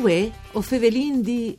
Uè, o Fevelin di...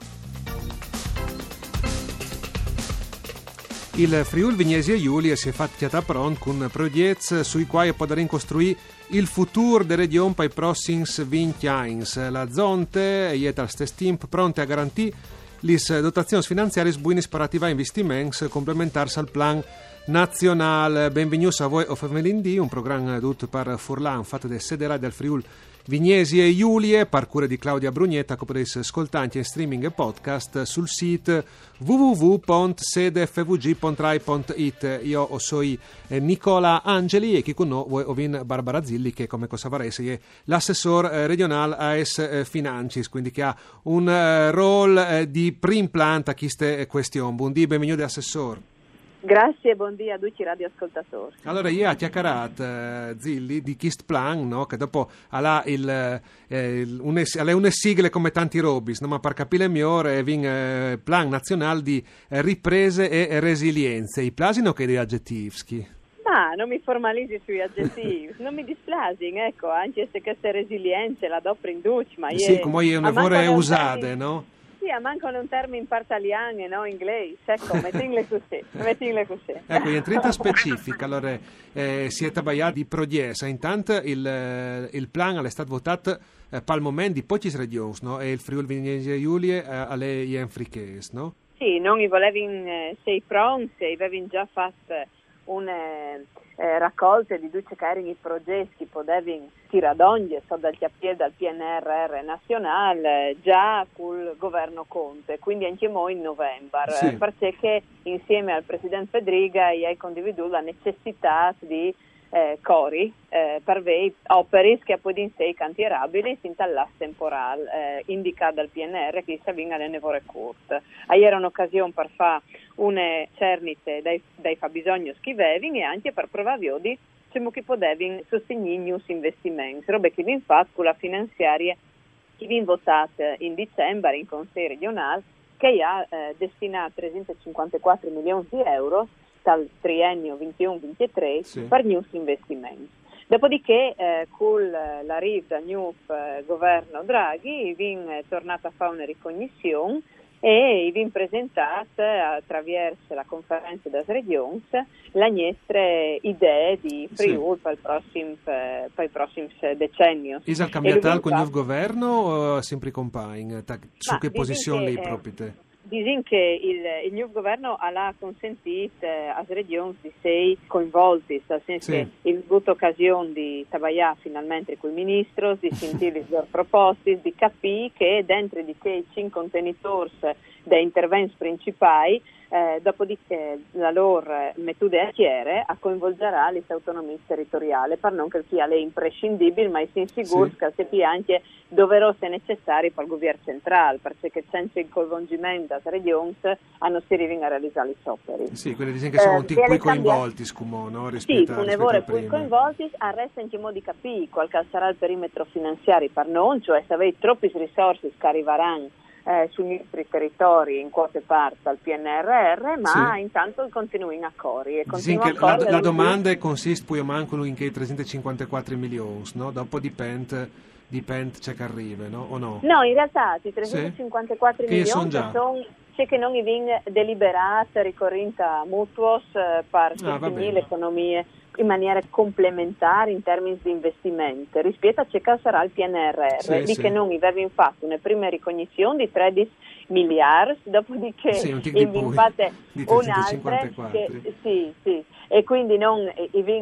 Il Friul Vignesi e Giulia si è fatto pronto con progetti sui quali potremo costruire il futuro delle regioni per i prossimi 20 anni. La Zonte è al stesso tempo pronta a garantire le dotazioni finanziarie buone per attivare investimenti complementari al plan nazionale. Benvenuti a voi o Fevelin un programma tutto per Furlan fatto da Sederai del Friul Vignesi e Giulie, parcure di Claudia Brugnetta, che potete ascoltare in streaming e podcast sul sito www.sedefvg.rai.it. Io sono eh, Nicola Angeli e chi con noi ovin Barbara Zilli, che come cosa fareste è l'assessore eh, regionale AS eh, Financis, quindi che ha un ruolo di prim plant a queste questioni. Buondì, benvenuti assessore. Grazie e buongiorno a tutti i radioascoltatori. Allora, io ho chiacchierato, eh, Zilli, di Kist Plan, no? che dopo ha il, eh, une, une sigle come tanti robis, no? ma per capire meglio è un eh, plan nazionale di eh, riprese e resilienze. I plasino che di aggettivi? Ma non mi formalizzi sui aggettivi, non mi displasi, ecco, anche se queste resilienze la do in duce, ma io... Sì, come io ne vorrei usare, no? Sì, mancano un termine in parte italiano, no? Inglese, ecco, mettinle così, mettinle così. Ecco, in 30 specifica, allora, eh, siete bagliati di Prodiesa, intanto il, eh, il plan è stato votato eh, al momento di pochi regioni, no? E il Friuli Venezia Giulie eh, alle Ienfriches, no? Sì, non volevi eh, sei pronti, avevi già fatto un... Eh, raccolte di duce cari i progetti tirare d'ogni so dal piede dal PNRR nazionale già col governo Conte, quindi anche noi in novembre, sì. perché insieme al Presidente Federica hai condiviso la necessità di eh, cori eh, per vei opere che poi in sé cantierabili sin dall'asse temporale eh, indicato dal PNR che si avvinga nelle nevore corte. Ieri un'occasione per fare una cernite dai, dai fabbisogni schivevi e anche per provare di diciamo che potevi sostenere news investimenti, robe che vi infatti con la finanziaria che vi votate in dicembre in Consiglio regionale che ha eh, destinato 354 milioni di euro dal triennio 21-23 sì. per news investimenti. Dopodiché, eh, con l'arrivo del nuovo eh, governo Draghi, è tornata a fare una ricognizione e vi presentato attraverso la conferenza delle regioni le nostre idee di Friuli sì. per, il prossimo, per il prossimo decennio. È cambiato con il nuovo governo o sempre compagno? Su che posizione lei proprio? Dicono che il, il nuovo governo ha consentito alle regioni di essere coinvolti, nel senso sì. che ha avuto occasione di lavorare finalmente con il ministro, di sentire le loro proposte, di capire che dentro di quei cinque contenitori dei interventi principali eh, dopodiché la loro metoda chiare a coinvolgerà le autonomie territoriali per non che sia imprescindibile ma sia sicuro sì. che sia anche doveroso e necessario per il governo centrale perché senza il coinvolgimento delle regioni non si arriva a realizzare i opere sì, quelli dicono che sono eh, tutti coinvolti scumo, no? rispetto, sì, con nevore poi coinvolti arresta anche in modo di capire qual sarà il perimetro finanziario per noi cioè se avete troppe risorse che arriveranno eh, sui nostri territori in quote parte al PNRR, ma sì. intanto continuano a corri. Sì, la, la domanda consiste poi manco in che 354 milioni, no? dopo dipende dipende c'è che arriva, no? O no? No, in realtà i 354 sì? milioni sono c'è che non vengono deliberati ricorrente a mutuos eh, per ah, sostenere l'economia in maniera complementare in termini di investimento rispetto a ciò che sarà il PNRR, sì, di sì. che non avevamo fatto una prima ricognizione di 13 miliardi, dopodiché sì, un fate un'altra che, sì, sì, e quindi non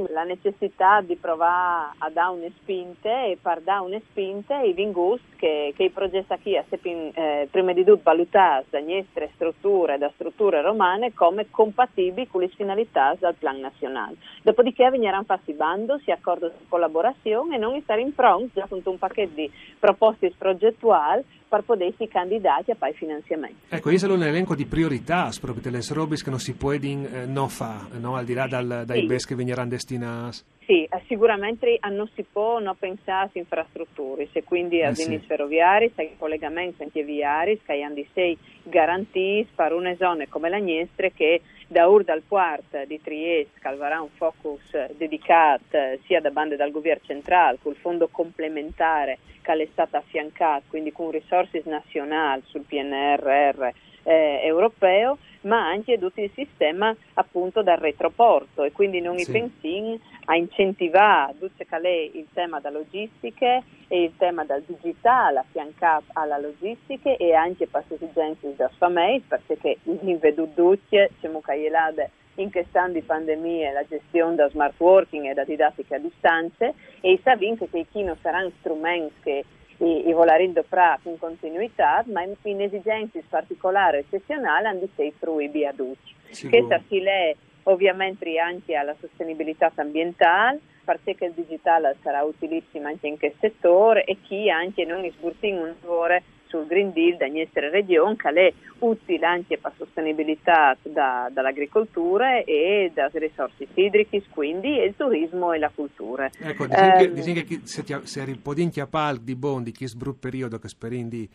la necessità di provare a dare una spinta e per dare una spinta i vingus che, che i progetti qui eh, prima di tutto valutati da nostre strutture da strutture romane come compatibili con le finalità del plan nazionale. Dopodiché veniranno fatti bando, si accordo di collaborazione e non stare in pronto con un pacchetto di proposte progettuali per potersi candidati a fare finanziamenti. Ecco, questo è un elenco di priorità proprio delle robe che non si può eh, non fare, no? al di là dal, dai sì. bes che verranno destinati. Sì, eh, sicuramente non si può non pensare a infrastrutture, se quindi a eh sì. ferroviari, se collegamenti anche viari, che hanno di sé garantiti per una zona come la Niestre che da Ur dal Quart di Trieste, avrà un focus dedicato sia da bande dal governo centrale, col fondo complementare che è stato affiancato, quindi con risorse nazionali sul PNRR eh, europeo, ma anche tutto il sistema appunto dal retroporto e quindi non sì. i pensin a incentivare tutto il tema da logistiche e il tema del digitale affiancato alla logistica e anche per le esigenze da famiglie perché in veduducce siamo caglielade in questi anni di pandemia la gestione da smart working e da didattica a distanza e sappiamo che chi non saranno strumenti che i, i volarindo pra in continuità, ma in, in esigenze particolari e eccezionali hanno di sé fruibili adulti. Questa si è ovviamente anche alla sostenibilità ambientale, perché il digitale sarà utilissimo anche in questo settore e chi anche non sburtin un lavoro sul Green Deal da nostra regione che è utile anche per la sostenibilità da, dall'agricoltura e dalle risorse idriche, quindi il turismo e la cultura. Ecco, diciamo che se, ti, se un po' di inchiapal di bondi, che sbrut periodo che sperin di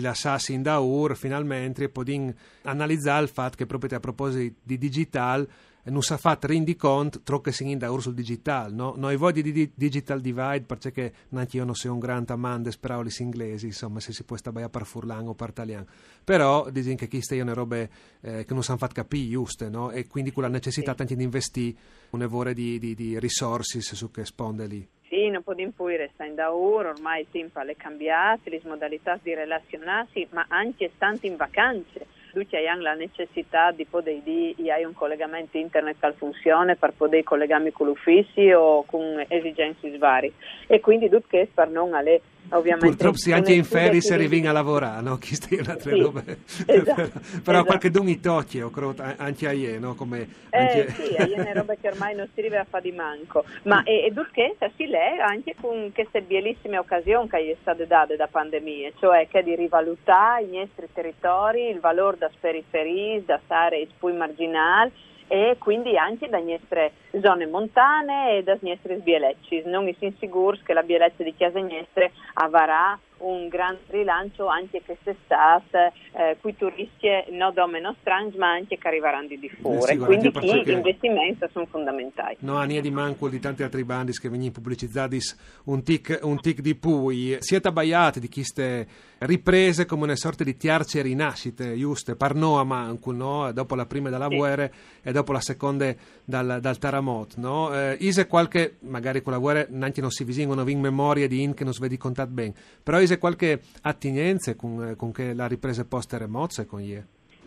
lasciarsi in daur finalmente e poi analizzare il fatto che proprio a proposito di digital non si fa rendi conto troppo che si in daur sul digital no? noi voglio di digital divide perché neanche io non sono un grande amante speravo gli inglesi insomma se si può stare a par furlan o par italiano però dicono che queste sono robe eh, che non si hanno fatto capire giuste no? e quindi con la necessità sì. anche di investire un'evore di, di, di risorse su che sponde lì sì, non può impuire sta in daur, ormai il tempo è cambiato, le modalità di relazionarsi, ma anche stanti in vacanze. Tutti hanno la necessità di poter dire un collegamento internet che funziona per poter collegarmi con l'ufficio o con esigenze varie. E quindi tutto che per non alle ovviamente purtroppo si anche in ferie si arriva a lavorare no? chi sta in altre sì, robe esatto, però esatto. qualche duni tocchi anche a ieri no? Come, eh, anche... eh, sì, a ieri robe che ormai non si arriva a fare di manco ma e, e d'urgenza si lei anche con queste bellissime occasioni che gli state date da pandemia cioè che di rivalutare i nostri territori il valore da periferie da stare spui marginali e quindi anche da nostre zone montane e da nostre sbielecci. Non si sicuri che la bieleccia di Chiasenestre avrà un grande rilancio anche quest'estate, eh, cui turisti non meno strange ma anche che arriveranno di fuori. Eh, Quindi gli investimenti sono fondamentali. No, a di manco di tanti altri bandi che vengono pubblicizzati un tic, un tic di pui. Siete abbaiati di queste riprese come una sorta di tiarce rinascite, giuste, parno a manco, no? dopo la prima della sì. guerra e dopo la seconda dal, dal terremoto. No? Eh, ise qualche, magari con la guerra non si visingono in memoria di in che non si vede contato bene, però ise qualche attinenza con, con che la ripresa post-terremoto con?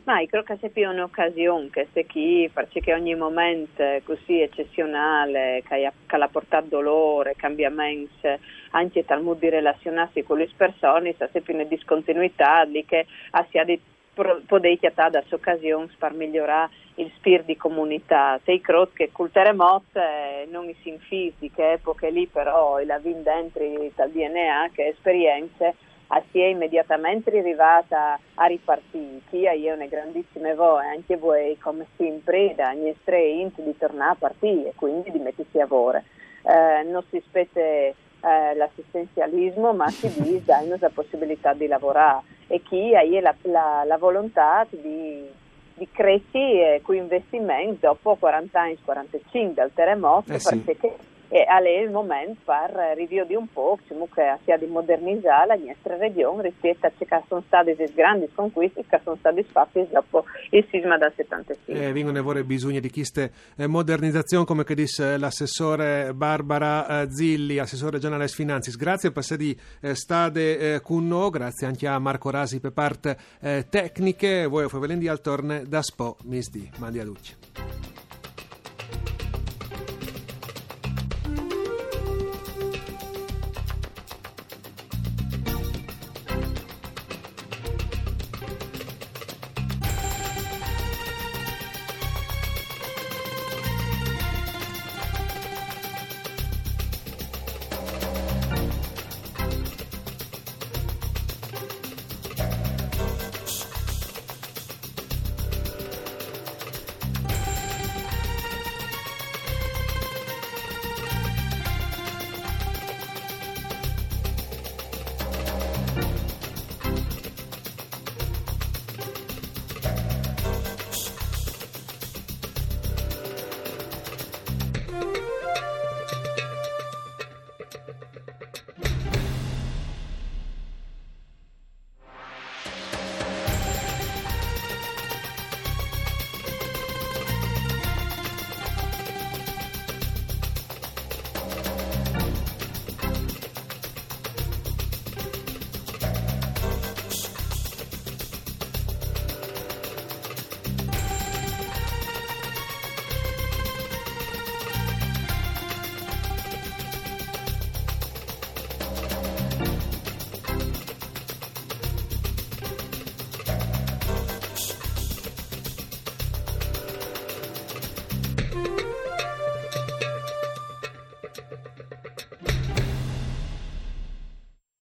Ma io credo che sia più un'occasione che se chi, perché ogni momento così eccezionale, che ha portato dolore, cambiamenti, anche tal modo di relazionarsi con le persone, sta sempre una discontinuità di che sia di poter chiamare da occasione per migliorare il spirito di comunità. Sei credo che col terremoto eh, non si in fisica, epoche lì però la vin dentro dal DNA che esperienze si è immediatamente arrivata a ripartire. Chi io una grandissima voi, anche voi come sempre, da nostre int di tornare a partire quindi di mettersi a lavoro. Eh, non si spetta eh, l'assistenzialismo, ma si dice dai la possibilità di lavorare e chi ha la, la, la volontà di di crescere con investimenti dopo 40 anni, 45 dal terremoto, eh sì. perché e è il momento per rivedere un po' comunque sia di modernizzare la nostra regione rispetto a ciò che sono state le grandi conquiste che sono state fatte dopo il sisma del 75. Eh, vengono avere bisogno di queste eh, modernizzazioni come che dice l'assessore Barbara eh, Zilli, assessore regionale ai finanzi. Grazie per essere eh, stade con noi, grazie anche a Marco Rasi per parte eh, tecniche. Voi o Favelendi al torne da Spo, misdi, mandi luce.